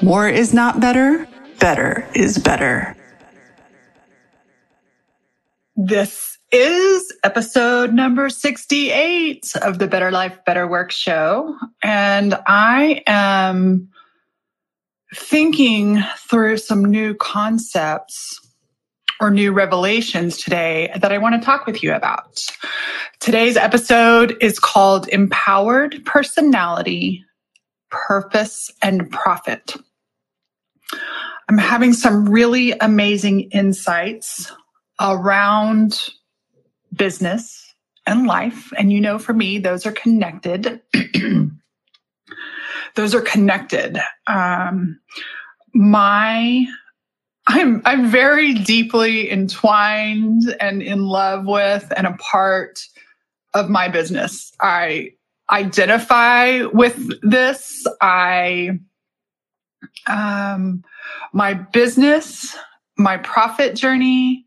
More is not better, better is better. This is episode number 68 of the Better Life, Better Work show. And I am thinking through some new concepts or new revelations today that I want to talk with you about. Today's episode is called Empowered Personality, Purpose, and Profit. I'm having some really amazing insights around business and life. And you know, for me, those are connected. those are connected. Um, my I'm I'm very deeply entwined and in love with and a part of my business. I identify with this. I um my business, my profit journey,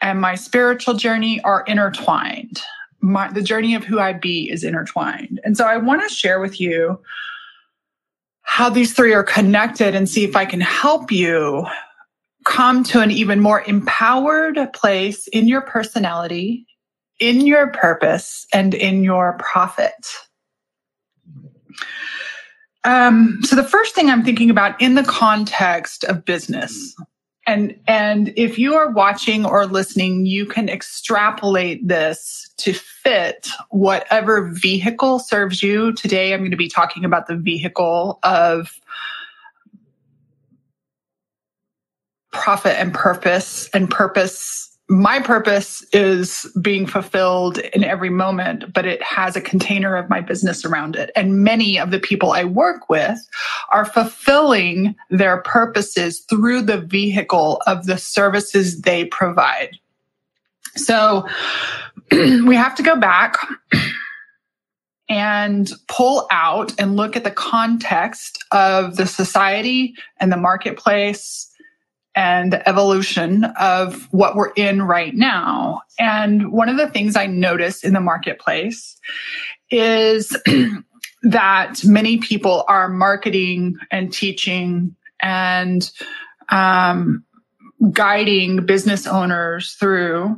and my spiritual journey are intertwined. My, the journey of who I be is intertwined. And so I want to share with you how these three are connected and see if I can help you come to an even more empowered place in your personality, in your purpose, and in your profit. Um, so the first thing I'm thinking about in the context of business, and and if you are watching or listening, you can extrapolate this to fit whatever vehicle serves you. Today, I'm going to be talking about the vehicle of profit and purpose and purpose my purpose is being fulfilled in every moment, but it has a container of my business around it. And many of the people I work with are fulfilling their purposes through the vehicle of the services they provide. So we have to go back and pull out and look at the context of the society and the marketplace and evolution of what we're in right now. And one of the things I notice in the marketplace is that many people are marketing and teaching and um, guiding business owners through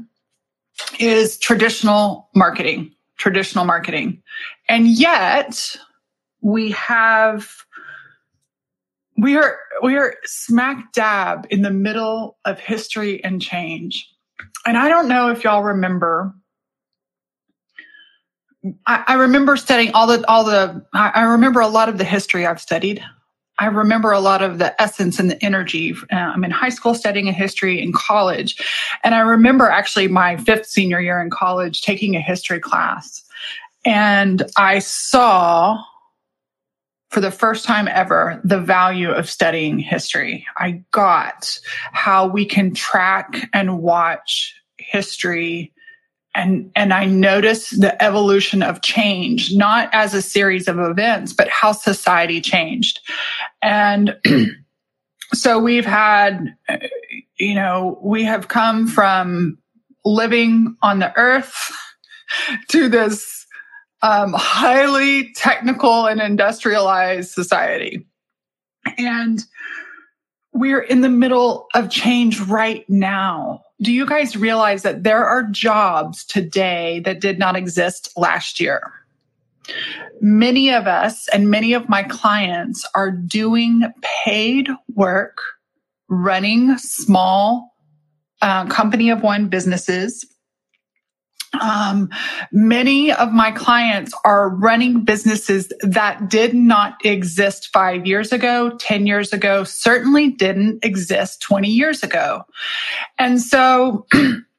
is traditional marketing, traditional marketing. And yet we have we are we are smack dab in the middle of history and change and i don't know if y'all remember I, I, remember studying all the all the I remember a lot of the history I've studied. I remember a lot of the essence and the energy. Uh, I'm in high school studying a history in college, and I remember actually my fifth senior year in college taking a history class, and I saw for the first time ever the value of studying history. I got how we can track and watch history and and I noticed the evolution of change not as a series of events but how society changed. And so we've had you know we have come from living on the earth to this um, highly technical and industrialized society. And we're in the middle of change right now. Do you guys realize that there are jobs today that did not exist last year? Many of us and many of my clients are doing paid work, running small uh, company of one businesses um, many of my clients are running businesses that did not exist five years ago, 10 years ago, certainly didn't exist 20 years ago. And so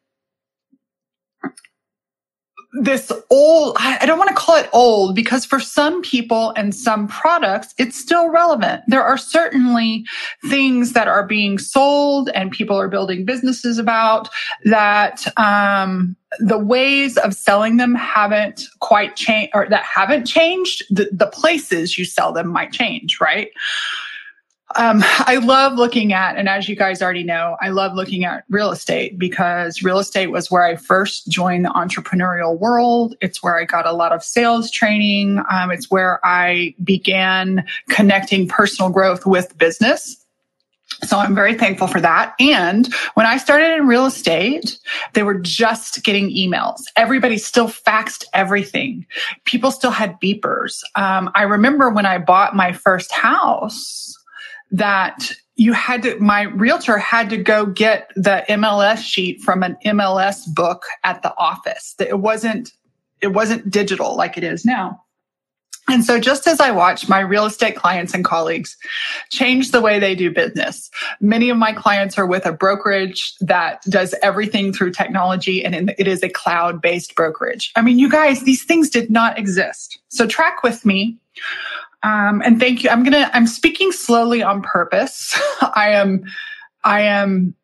this old, I don't want to call it old because for some people and some products, it's still relevant. There are certainly things that are being sold and people are building businesses about that, um, the ways of selling them haven't quite changed or that haven't changed. The, the places you sell them might change, right? Um, I love looking at, and as you guys already know, I love looking at real estate because real estate was where I first joined the entrepreneurial world. It's where I got a lot of sales training. Um, it's where I began connecting personal growth with business. So I'm very thankful for that. And when I started in real estate, they were just getting emails. Everybody still faxed everything. People still had beepers. Um, I remember when I bought my first house, that you had to, my realtor had to go get the MLS sheet from an MLS book at the office. It wasn't, it wasn't digital like it is now. And so just as I watch my real estate clients and colleagues change the way they do business, many of my clients are with a brokerage that does everything through technology and it is a cloud based brokerage. I mean, you guys, these things did not exist. So track with me um, and thank you. I'm gonna. I'm speaking slowly on purpose. I am. I am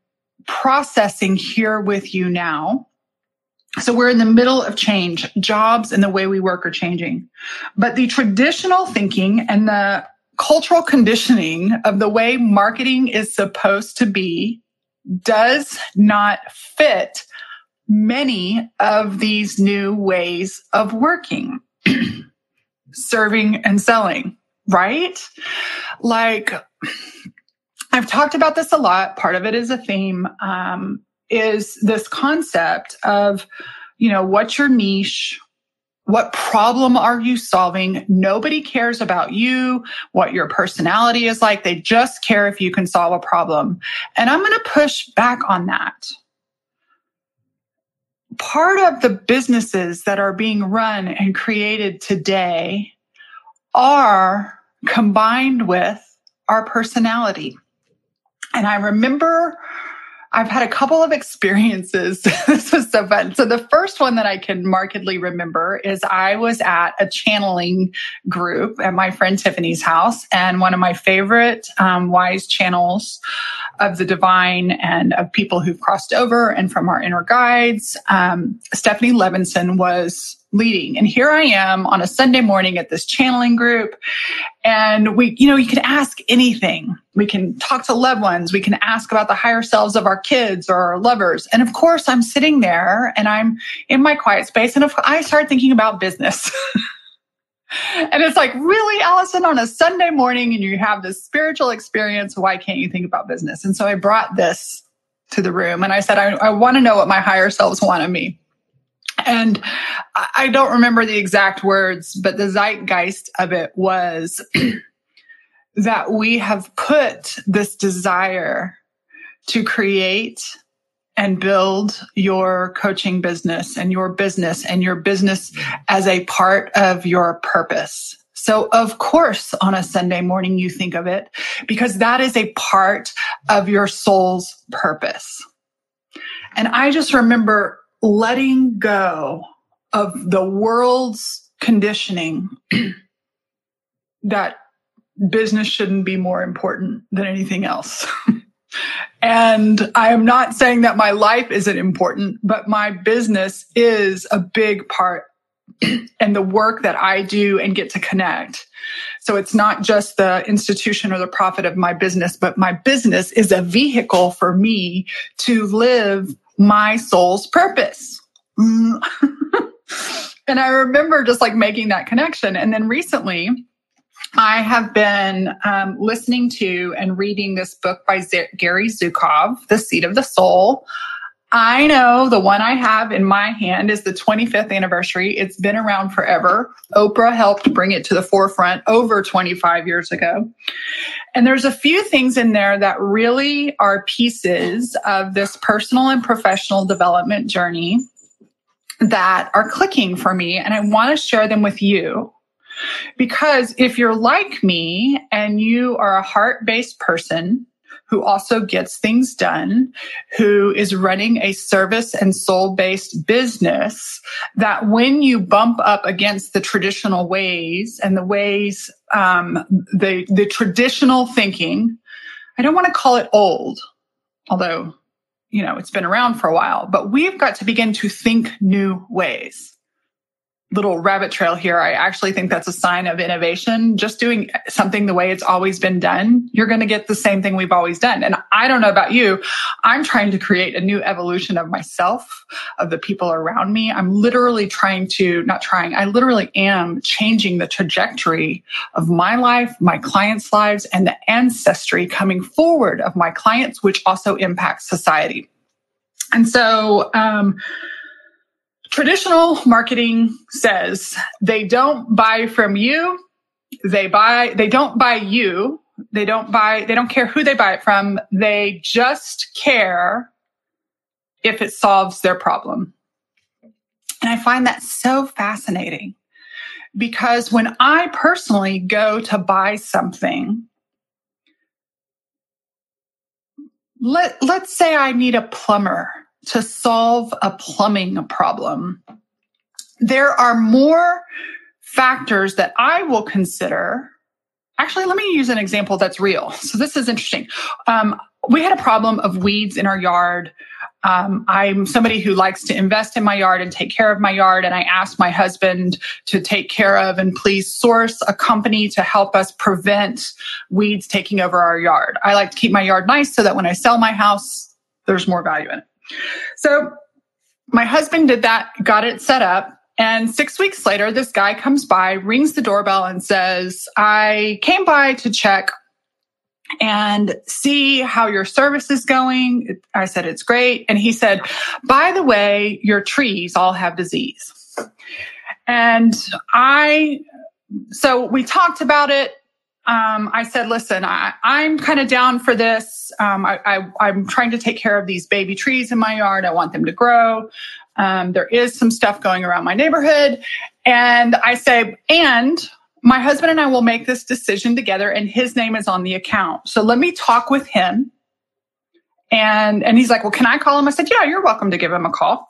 processing here with you now. So we're in the middle of change. Jobs and the way we work are changing, but the traditional thinking and the cultural conditioning of the way marketing is supposed to be does not fit many of these new ways of working. serving and selling, right? Like, I've talked about this a lot. Part of it is a theme, um, is this concept of, you know, what's your niche? What problem are you solving? Nobody cares about you, what your personality is like. They just care if you can solve a problem. And I'm going to push back on that part of the businesses that are being run and created today are combined with our personality. And I remember I've had a couple of experiences. this was so fun. So the first one that I can markedly remember is I was at a channeling group at my friend Tiffany's house, and one of my favorite um, wise channels of the divine and of people who've crossed over and from our inner guides, um, Stephanie Levinson was leading. And here I am on a Sunday morning at this channeling group. And we, you know, you can ask anything. We can talk to loved ones. We can ask about the higher selves of our kids or our lovers. And of course, I'm sitting there and I'm in my quiet space. And I start thinking about business. and it's like, really, Allison, on a Sunday morning and you have this spiritual experience. Why can't you think about business? And so I brought this to the room and I said, I, I want to know what my higher selves want of me. And I don't remember the exact words, but the zeitgeist of it was that we have put this desire to create and build your coaching business and your business and your business as a part of your purpose. So of course, on a Sunday morning, you think of it because that is a part of your soul's purpose. And I just remember letting go of the world's conditioning that business shouldn't be more important than anything else. and I am not saying that my life isn't important, but my business is a big part and the work that I do and get to connect. So it's not just the institution or the profit of my business, but my business is a vehicle for me to live my soul's purpose. Mm. and I remember just like making that connection. And then recently, I have been um, listening to and reading this book by Z- Gary Zukav, The Seat of the Soul. I know the one I have in my hand is the 25th anniversary. It's been around forever. Oprah helped bring it to the forefront over 25 years ago. And there's a few things in there that really are pieces of this personal and professional development journey that are clicking for me. And I want to share them with you. Because if you're like me and you are a heart based person, who also gets things done, who is running a service and soul based business that when you bump up against the traditional ways and the ways, um, the, the traditional thinking, I don't want to call it old, although, you know, it's been around for a while, but we've got to begin to think new ways little rabbit trail here. I actually think that's a sign of innovation. Just doing something the way it's always been done, you're going to get the same thing we've always done. And I don't know about you. I'm trying to create a new evolution of myself, of the people around me. I'm literally trying to, not trying, I literally am changing the trajectory of my life, my clients' lives, and the ancestry coming forward of my clients, which also impacts society. And so, um, traditional marketing says they don't buy from you they buy they don't buy you they don't buy they don't care who they buy it from they just care if it solves their problem. And i find that so fascinating because when i personally go to buy something let let's say i need a plumber to solve a plumbing problem, there are more factors that I will consider. Actually, let me use an example that's real. So this is interesting. Um, we had a problem of weeds in our yard. Um, I'm somebody who likes to invest in my yard and take care of my yard. And I asked my husband to take care of and please source a company to help us prevent weeds taking over our yard. I like to keep my yard nice so that when I sell my house, there's more value in it. So my husband did that, got it set up. And six weeks later, this guy comes by, rings the doorbell, and says, I came by to check and see how your service is going. I said, It's great. And he said, By the way, your trees all have disease. And I, so we talked about it um, I said, listen, I, am kind of down for this. Um, I, am trying to take care of these baby trees in my yard. I want them to grow. Um, there is some stuff going around my neighborhood. And I say, and my husband and I will make this decision together and his name is on the account. So let me talk with him and, and he's like, well, can I call him? I said, yeah, you're welcome to give him a call.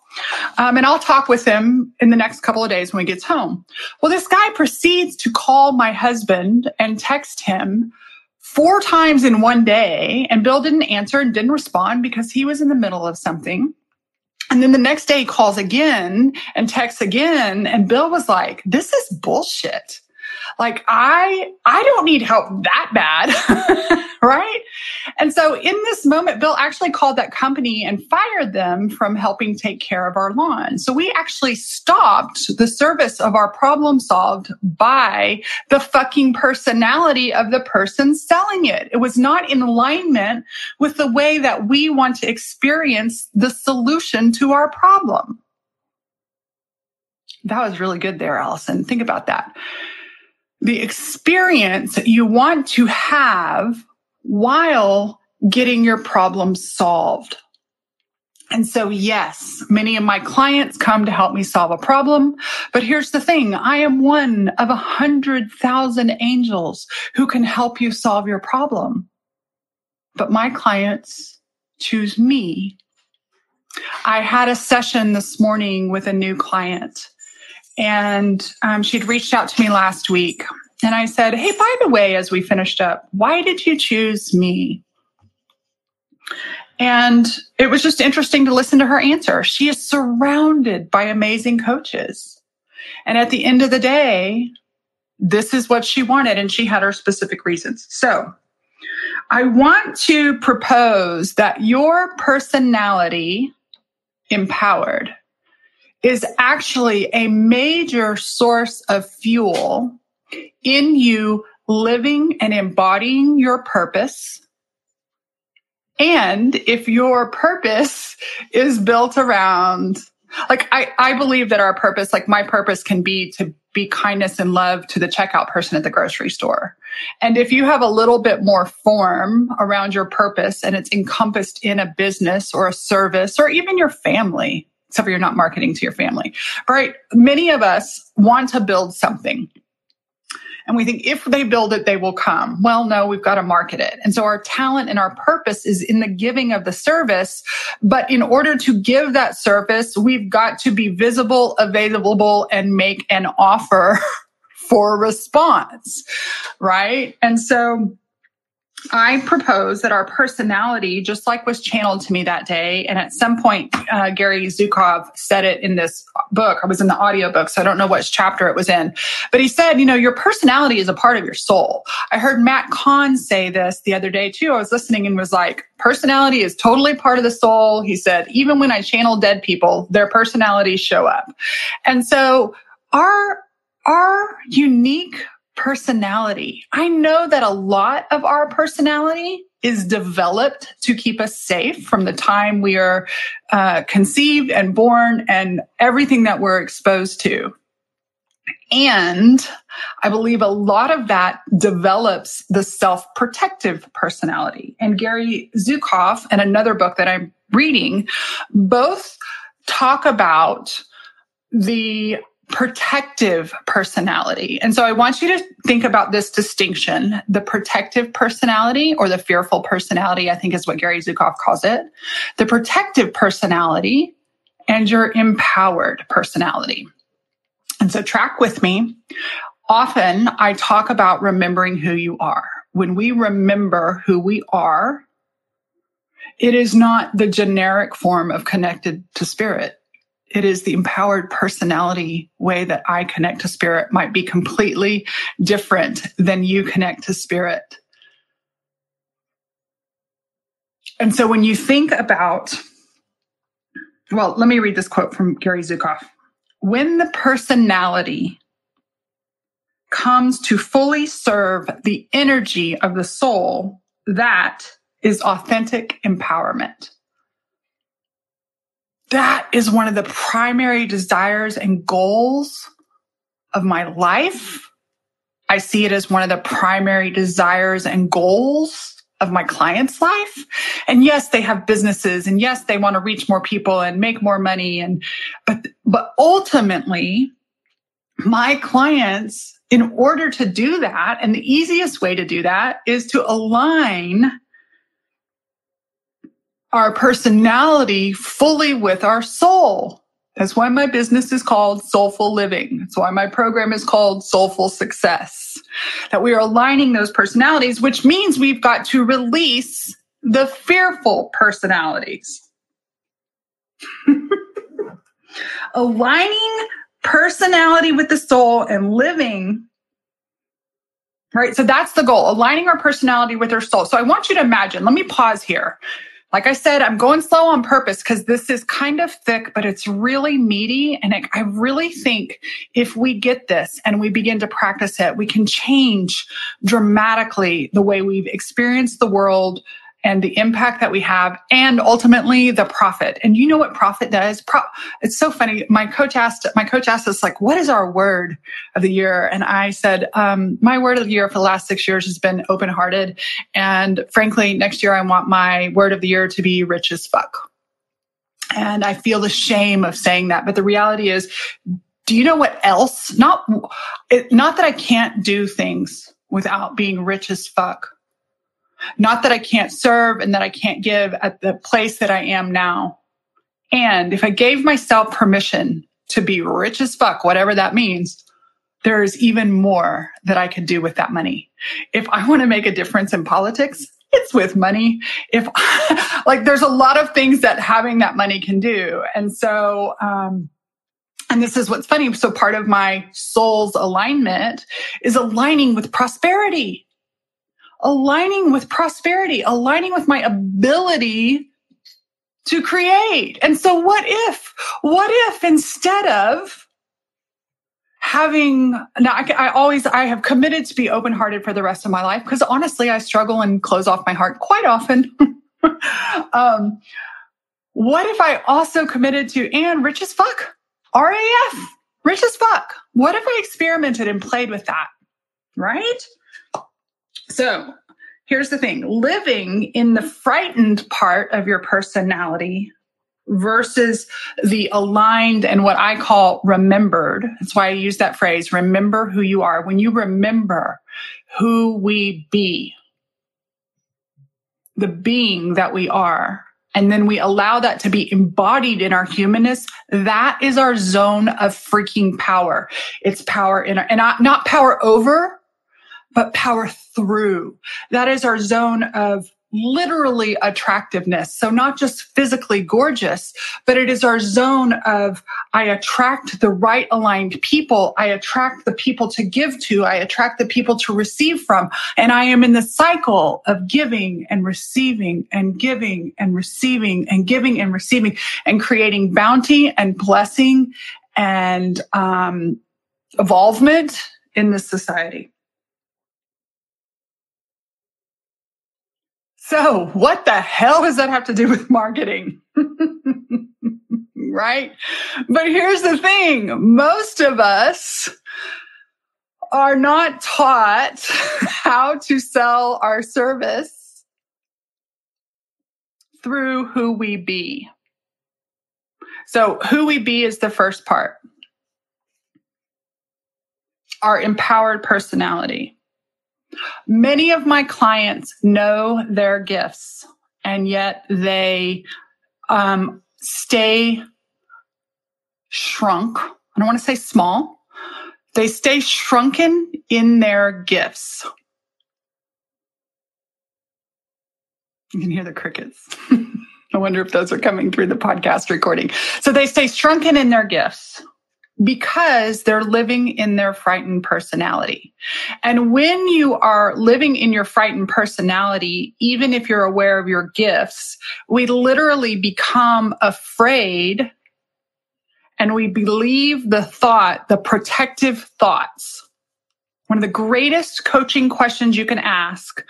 Um, and I'll talk with him in the next couple of days when he gets home. Well, this guy proceeds to call my husband and text him four times in one day. And Bill didn't answer and didn't respond because he was in the middle of something. And then the next day he calls again and texts again. And Bill was like, this is bullshit. Like I, I don't need help that bad. right. And so in this moment, Bill actually called that company and fired them from helping take care of our lawn. So we actually stopped the service of our problem solved by the fucking personality of the person selling it. It was not in alignment with the way that we want to experience the solution to our problem. That was really good there, Allison. Think about that the experience you want to have while getting your problem solved. And so, yes, many of my clients come to help me solve a problem. But here's the thing. I am one of a hundred thousand angels who can help you solve your problem. But my clients choose me. I had a session this morning with a new client and um, she'd reached out to me last week. And I said, Hey, by the way, as we finished up, why did you choose me? And it was just interesting to listen to her answer. She is surrounded by amazing coaches. And at the end of the day, this is what she wanted, and she had her specific reasons. So I want to propose that your personality empowered is actually a major source of fuel in you living and embodying your purpose. And if your purpose is built around, like, I, I believe that our purpose, like my purpose can be to be kindness and love to the checkout person at the grocery store. And if you have a little bit more form around your purpose and it's encompassed in a business or a service or even your family, except for you're not marketing to your family, right? Many of us want to build something. And we think if they build it, they will come. Well, no, we've got to market it. And so our talent and our purpose is in the giving of the service. But in order to give that service, we've got to be visible, available, and make an offer for response. Right. And so I propose that our personality, just like was channeled to me that day, and at some point, uh, Gary Zukav said it in this book. I was in the audiobook, so I don't know which chapter it was in, but he said, you know, your personality is a part of your soul. I heard Matt Kahn say this the other day too. I was listening and was like, personality is totally part of the soul. He said, even when I channel dead people, their personalities show up. And so our, our unique personality. I know that a lot of our personality is developed to keep us safe from the time we are uh, conceived and born and everything that we're exposed to. And I believe a lot of that develops the self protective personality. And Gary Zukav and another book that I'm reading both talk about the protective personality. And so I want you to think about this distinction. The protective personality or the fearful personality, I think is what Gary Zukav calls it. The protective personality and your empowered personality. And so track with me. Often I talk about remembering who you are. When we remember who we are, it is not the generic form of connected to spirit it is the empowered personality way that I connect to spirit might be completely different than you connect to spirit. And so when you think about, well, let me read this quote from Gary Zukav. When the personality comes to fully serve the energy of the soul, that is authentic empowerment that is one of the primary desires and goals of my life. I see it as one of the primary desires and goals of my client's life. And yes, they have businesses and yes, they want to reach more people and make more money. And, but, but ultimately my clients, in order to do that, and the easiest way to do that is to align our personality fully with our soul. That's why my business is called Soulful Living. That's why my program is called Soulful Success. That we are aligning those personalities, which means we've got to release the fearful personalities. Aligning personality with the soul and living right? So that's the goal, aligning our personality with our soul. So I want you to imagine, let me pause here. Like I said, I'm going slow on purpose because this is kind of thick, but it's really meaty. And I really think if we get this and we begin to practice it, we can change dramatically the way we've experienced the world, and the impact that we have and ultimately the profit. And you know what profit does? Pro- it's so funny. My coach asked, my coach asked us like, what is our word of the year? And I said, um, my word of the year for the last six years has been open hearted. And frankly, next year I want my word of the year to be rich as fuck. And I feel the shame of saying that. But the reality is, do you know what else? Not, not that I can't do things without being rich as fuck not that I can't serve and that I can't give at the place that I am now. And if I gave myself permission to be rich as fuck, whatever that means, there is even more that I could do with that money. If I want to make a difference in politics, it's with money. If like there's a lot of things that having that money can do. And so, um, and this is what's funny. So part of my soul's alignment is aligning with prosperity aligning with prosperity, aligning with my ability to create. And so what if, what if instead of having, now I, I always, I have committed to be open hearted for the rest of my life because honestly, I struggle and close off my heart quite often. um, what if I also committed to, and rich as fuck, RAF, rich as fuck? What if I experimented and played with that? Right? So here's the thing living in the frightened part of your personality versus the aligned and what I call remembered. That's why I use that phrase, remember who you are. When you remember who we be, the being that we are, and then we allow that to be embodied in our humanness, that is our zone of freaking power. It's power in our, and not, not power over, but power through. That is our zone of literally attractiveness. So not just physically gorgeous, but it is our zone of I attract the right aligned people. I attract the people to give to. I attract the people to receive from. And I am in the cycle of giving and receiving and giving and receiving and giving and receiving and creating bounty and blessing and um, evolvement in this society. So, what the hell does that have to do with marketing? right? But here's the thing most of us are not taught how to sell our service through who we be. So, who we be is the first part. Our empowered personality. Many of my clients know their gifts and yet they um, stay shrunk. I don't want to say small. They stay shrunken in their gifts. You can hear the crickets. I wonder if those are coming through the podcast recording. So they stay shrunken in their gifts because they're living in their frightened personality. And when you are living in your frightened personality, even if you're aware of your gifts, we literally become afraid and we believe the thought, the protective thoughts one of the greatest coaching questions you can ask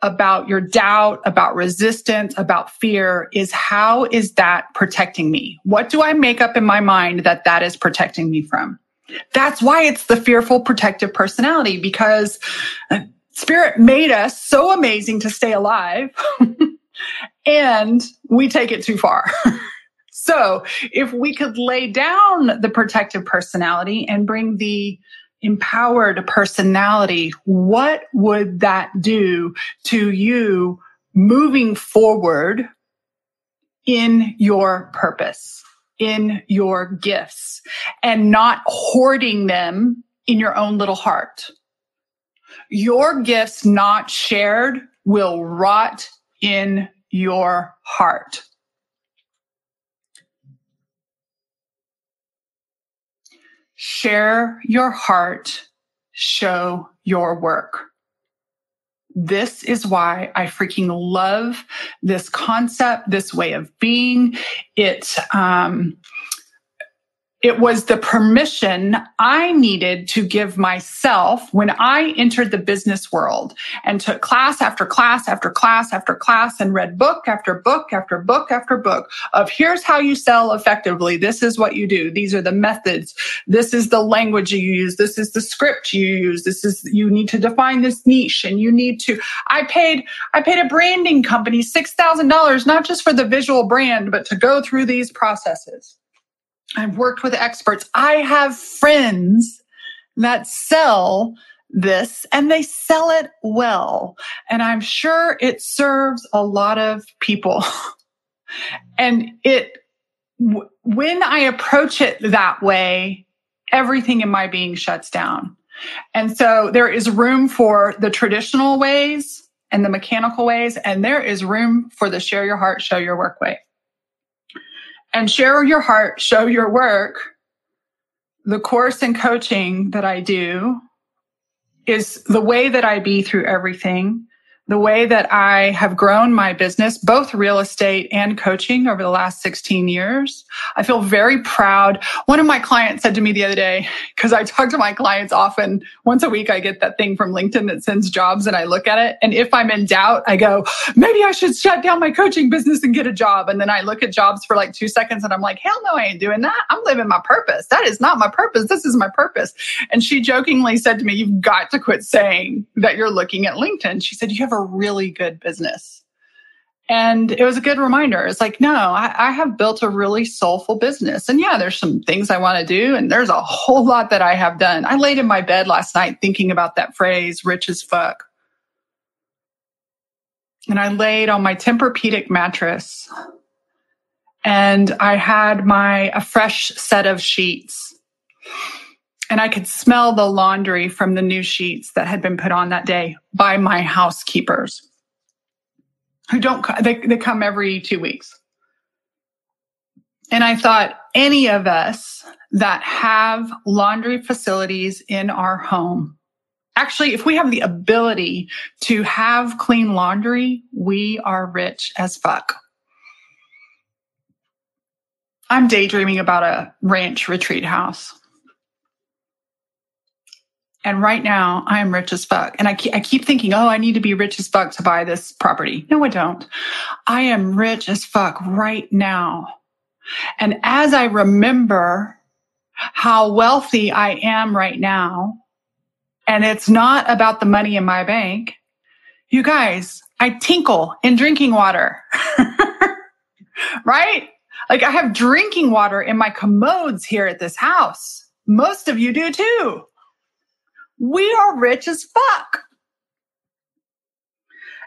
about your doubt, about resistance, about fear is how is that protecting me? What do I make up in my mind that that is protecting me from? That's why it's the fearful protective personality because uh, spirit made us so amazing to stay alive and we take it too far. so if we could lay down the protective personality and bring the empowered personality, what would that do to you moving forward in your purpose, in your gifts, and not hoarding them in your own little heart? Your gifts not shared will rot in your heart. Share your heart, show your work. This is why I freaking love this concept, this way of being. It, um, it was the permission I needed to give myself when I entered the business world and took class after class after class after class and read book after book after book after book of here's how you sell effectively. This is what you do. These are the methods. This is the language you use. This is the script you use. This is, you need to define this niche and you need to, I paid, I paid a branding company $6,000, not just for the visual brand, but to go through these processes. I've worked with experts. I have friends that sell this and they sell it well. And I'm sure it serves a lot of people. and it, w- when I approach it that way, everything in my being shuts down. And so there is room for the traditional ways and the mechanical ways, and there is room for the share your heart, show your work way and share your heart, show your work. The course and coaching that I do is the way that I be through everything the way that I have grown my business, both real estate and coaching over the last 16 years. I feel very proud. One of my clients said to me the other day, because I talk to my clients often, once a week, I get that thing from LinkedIn that sends jobs and I look at it. And if I'm in doubt, I go, maybe I should shut down my coaching business and get a job. And then I look at jobs for like two seconds and I'm like, hell no, I ain't doing that. I'm living my purpose. That is not my purpose. This is my purpose. And she jokingly said to me, you've got to quit saying that you're looking at LinkedIn. She said, you have a really good business. And it was a good reminder. It's like, no, I, I have built a really soulful business. And yeah, there's some things I want to do. And there's a whole lot that I have done. I laid in my bed last night thinking about that phrase, rich as fuck. And I laid on my Tempur-Pedic mattress and I had my, a fresh set of sheets and I could smell the laundry from the new sheets that had been put on that day by my housekeepers who don't, they, they come every two weeks. And I thought any of us that have laundry facilities in our home, actually, if we have the ability to have clean laundry, we are rich as fuck. I'm daydreaming about a ranch retreat house. And right now I am rich as fuck. And I keep, I keep thinking, oh, I need to be rich as fuck to buy this property. No, I don't. I am rich as fuck right now. And as I remember how wealthy I am right now, and it's not about the money in my bank, you guys, I tinkle in drinking water. right? Like I have drinking water in my commodes here at this house. Most of you do too. We are rich as fuck.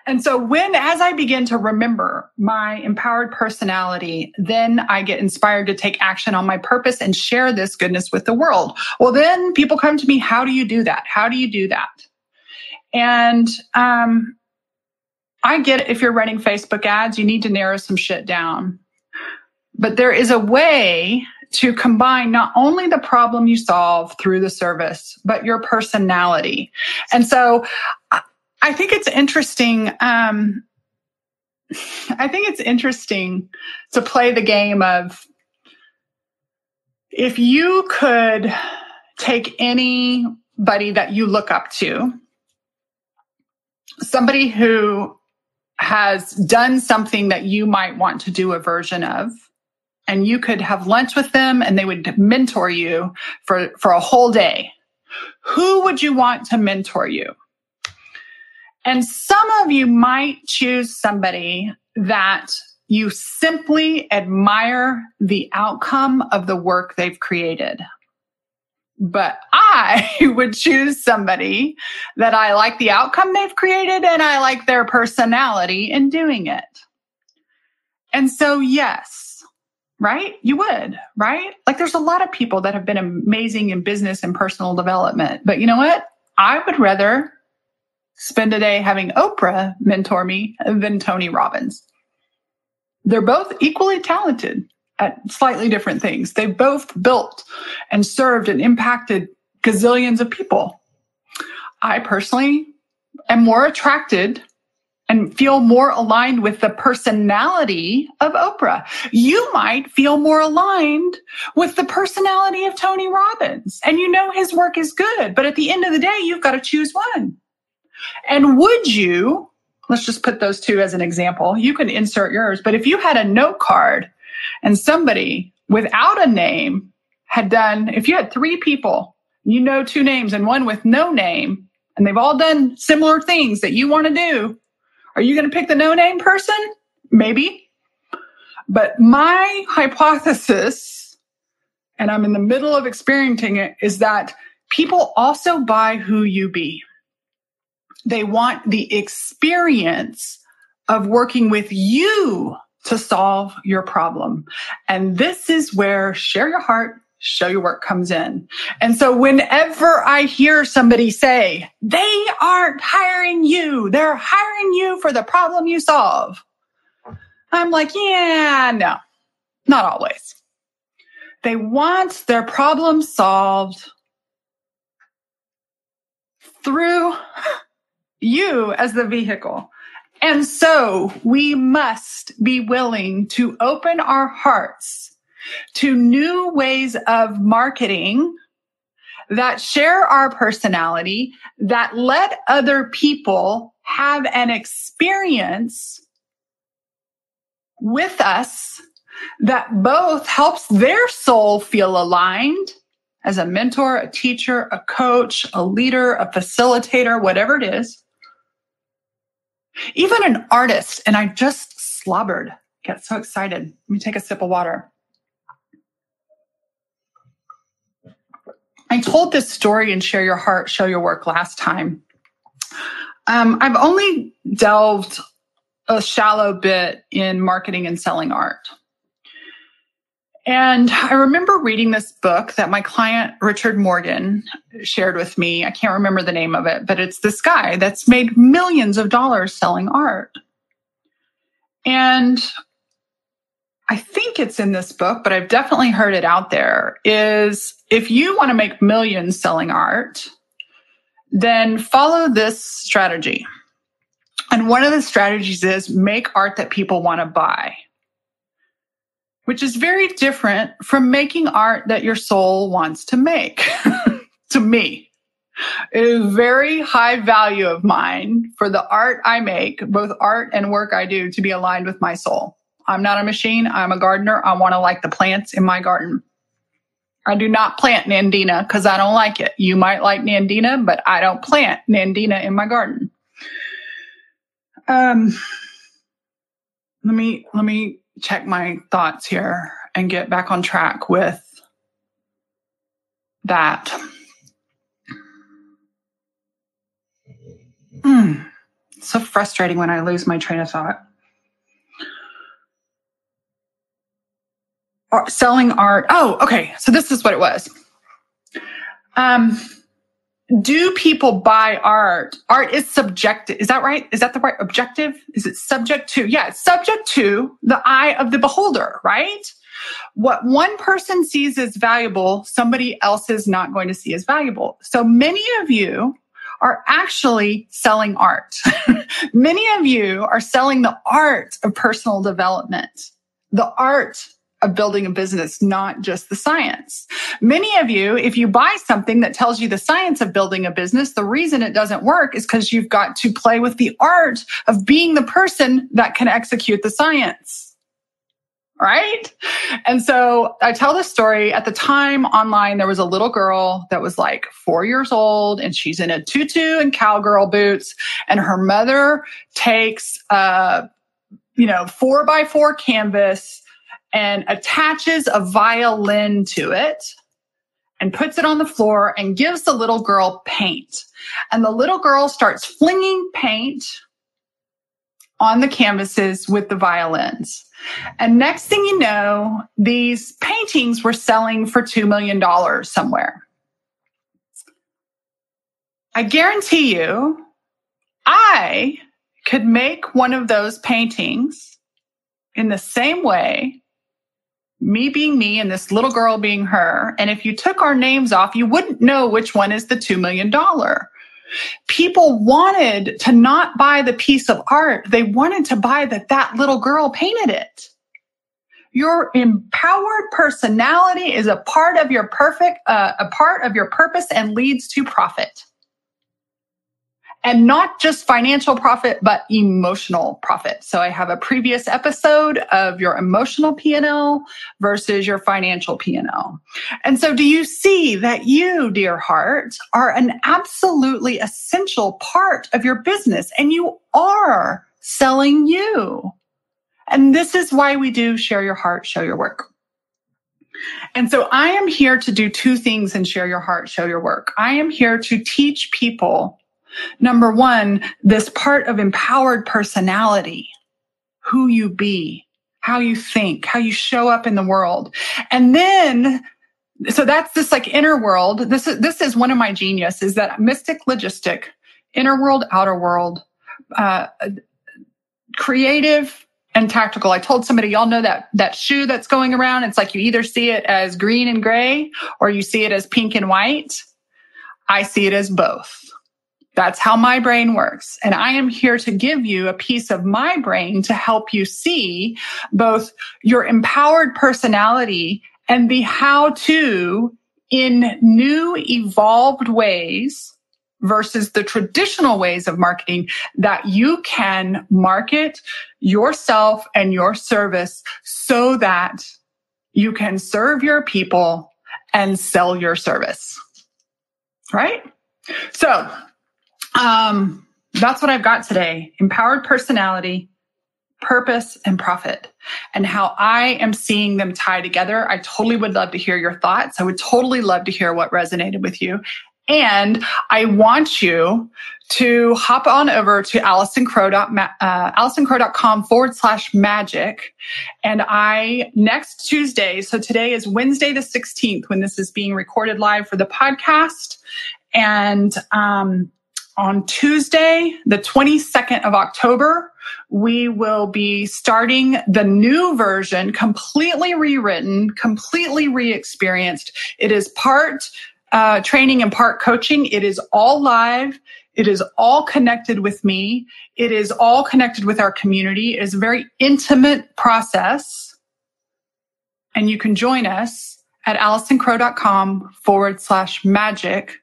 And so when, as I begin to remember my empowered personality, then I get inspired to take action on my purpose and share this goodness with the world. Well, then people come to me, how do you do that? How do you do that? And, um, I get it. If you're running Facebook ads, you need to narrow some shit down. But there is a way to combine not only the problem you solve through the service, but your personality. And so I think it's interesting. Um, I think it's interesting to play the game of if you could take anybody that you look up to, somebody who has done something that you might want to do a version of, and you could have lunch with them and they would mentor you for, for a whole day. Who would you want to mentor you? And some of you might choose somebody that you simply admire the outcome of the work they've created. But I would choose somebody that I like the outcome they've created and I like their personality in doing it. And so, yes, right? You would, right? Like there's a lot of people that have been amazing in business and personal development. But you know what? I would rather spend a day having Oprah mentor me than Tony Robbins. They're both equally talented at slightly different things. They both built and served and impacted gazillions of people. I personally am more attracted and feel more aligned with the personality of Oprah. You might feel more aligned with the personality of Tony Robbins and you know his work is good, but at the end of the day, you've got to choose one. And would you, let's just put those two as an example. You can insert yours, but if you had a note card and somebody without a name had done, if you had three people, you know two names and one with no name, and they've all done similar things that you want to do, are you going to pick the no name person? Maybe. But my hypothesis, and I'm in the middle of experiencing it, is that people also buy who you be. They want the experience of working with you to solve your problem. And this is where share your heart, show your work comes in. And so whenever I hear somebody say, they aren't hiring you, they're hiring you for the problem you solve. I'm like, yeah, no, not always. They want their problem solved through you as the vehicle. And so we must be willing to open our hearts to new ways of marketing that share our personality, that let other people have an experience with us that both helps their soul feel aligned as a mentor, a teacher, a coach, a leader, a facilitator, whatever it is. Even an artist, and I just slobbered, get so excited. Let me take a sip of water. I told this story in Share Your Heart, Show Your Work last time. Um, I've only delved a shallow bit in marketing and selling art. And I remember reading this book that my client, Richard Morgan, shared with me. I can't remember the name of it, but it's this guy that's made millions of dollars selling art. And I think it's in this book, but I've definitely heard it out there is if you want to make millions selling art, then follow this strategy. And one of the strategies is make art that people want to buy which is very different from making art that your soul wants to make. to me, it is very high value of mine for the art I make, both art and work I do, to be aligned with my soul. I'm not a machine. I'm a gardener. I want to like the plants in my garden. I do not plant Nandina because I don't like it. You might like Nandina, but I don't plant Nandina in my garden. Um, let me let me check my thoughts here and get back on track with that. Mm, so frustrating when I lose my train of thought. Selling art. Oh, okay. So this is what it was. Um, do people buy art? Art is subjective. Is that right? Is that the right objective? Is it subject to? Yeah, it's subject to the eye of the beholder, right? What one person sees as valuable, somebody else is not going to see as valuable. So many of you are actually selling art. many of you are selling the art of personal development, the art of building a business, not just the science. Many of you, if you buy something that tells you the science of building a business, the reason it doesn't work is because you've got to play with the art of being the person that can execute the science. Right. And so I tell this story at the time online, there was a little girl that was like four years old and she's in a tutu and cowgirl boots and her mother takes, uh, you know, four by four canvas and attaches a violin to it and puts it on the floor and gives the little girl paint. And the little girl starts flinging paint on the canvases with the violins. And next thing you know, these paintings were selling for $2 million somewhere. I guarantee you, I could make one of those paintings in the same way me being me and this little girl being her. And if you took our names off, you wouldn't know which one is the $2 million. People wanted to not buy the piece of art. They wanted to buy that that little girl painted it. Your empowered personality is a part of your perfect, uh, a part of your purpose and leads to profit and not just financial profit, but emotional profit. So I have a previous episode of your emotional P&L versus your financial P&L. And so do you see that you, dear heart, are an absolutely essential part of your business and you are selling you. And this is why we do share your heart, show your work. And so I am here to do two things and share your heart, show your work. I am here to teach people Number one, this part of empowered personality, who you be, how you think, how you show up in the world. And then, so that's this like inner world. This is, this is one of my genius is that mystic logistic, inner world, outer world, uh, creative and tactical. I told somebody, y'all know that, that shoe that's going around. It's like you either see it as green and gray or you see it as pink and white. I see it as both. That's how my brain works. And I am here to give you a piece of my brain to help you see both your empowered personality and the how to in new evolved ways versus the traditional ways of marketing that you can market yourself and your service so that you can serve your people and sell your service. Right? So um, that's what I've got today. Empowered personality, purpose, and profit, and how I am seeing them tie together. I totally would love to hear your thoughts. I would totally love to hear what resonated with you. And I want you to hop on over to AllisonCrow.com uh, forward slash magic. And I next Tuesday, so today is Wednesday the 16th when this is being recorded live for the podcast. And um, on Tuesday, the 22nd of October, we will be starting the new version, completely rewritten, completely re experienced. It is part uh, training and part coaching. It is all live. It is all connected with me. It is all connected with our community. It is a very intimate process. And you can join us at allisoncrow.com forward slash magic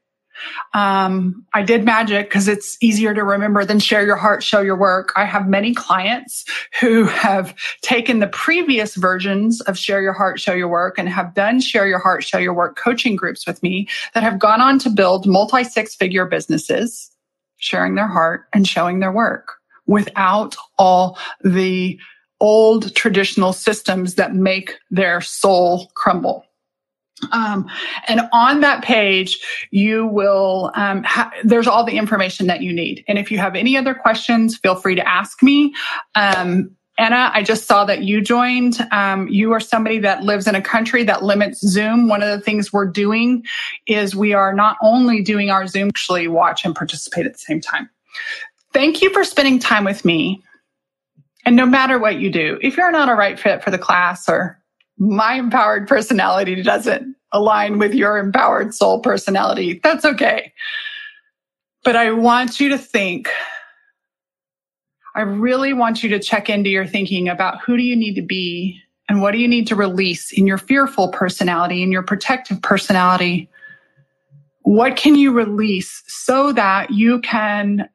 um, I did magic because it's easier to remember than share your heart, show your work. I have many clients who have taken the previous versions of share your heart, show your work and have done share your heart, show your work coaching groups with me that have gone on to build multi six figure businesses, sharing their heart and showing their work without all the old traditional systems that make their soul crumble. Um, and on that page, you will, um, ha- there's all the information that you need. And if you have any other questions, feel free to ask me. Um, Anna, I just saw that you joined. Um, you are somebody that lives in a country that limits Zoom. One of the things we're doing is we are not only doing our Zoom, actually watch and participate at the same time. Thank you for spending time with me. And no matter what you do, if you're not a right fit for the class or my empowered personality doesn't align with your empowered soul personality. That's okay. But I want you to think, I really want you to check into your thinking about who do you need to be and what do you need to release in your fearful personality, in your protective personality? What can you release so that you can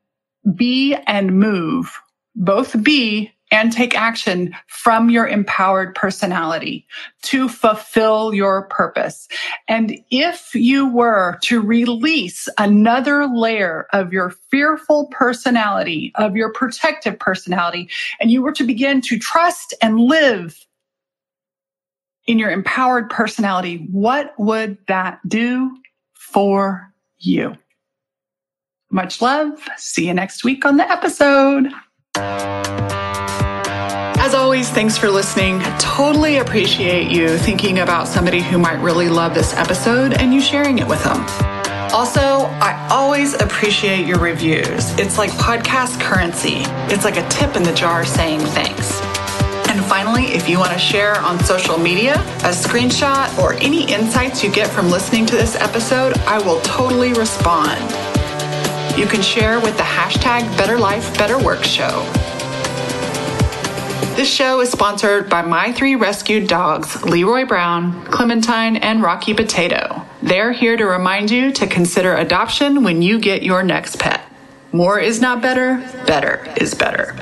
be and move, both be and take action from your empowered personality to fulfill your purpose. And if you were to release another layer of your fearful personality, of your protective personality, and you were to begin to trust and live in your empowered personality, what would that do for you? Much love. See you next week on the episode. As always, thanks for listening. Totally appreciate you thinking about somebody who might really love this episode and you sharing it with them. Also, I always appreciate your reviews. It's like podcast currency. It's like a tip in the jar saying thanks. And finally, if you want to share on social media a screenshot or any insights you get from listening to this episode, I will totally respond. You can share with the hashtag Better This show is sponsored by my three rescued dogs, Leroy Brown, Clementine, and Rocky Potato. They're here to remind you to consider adoption when you get your next pet. More is not better, better is better.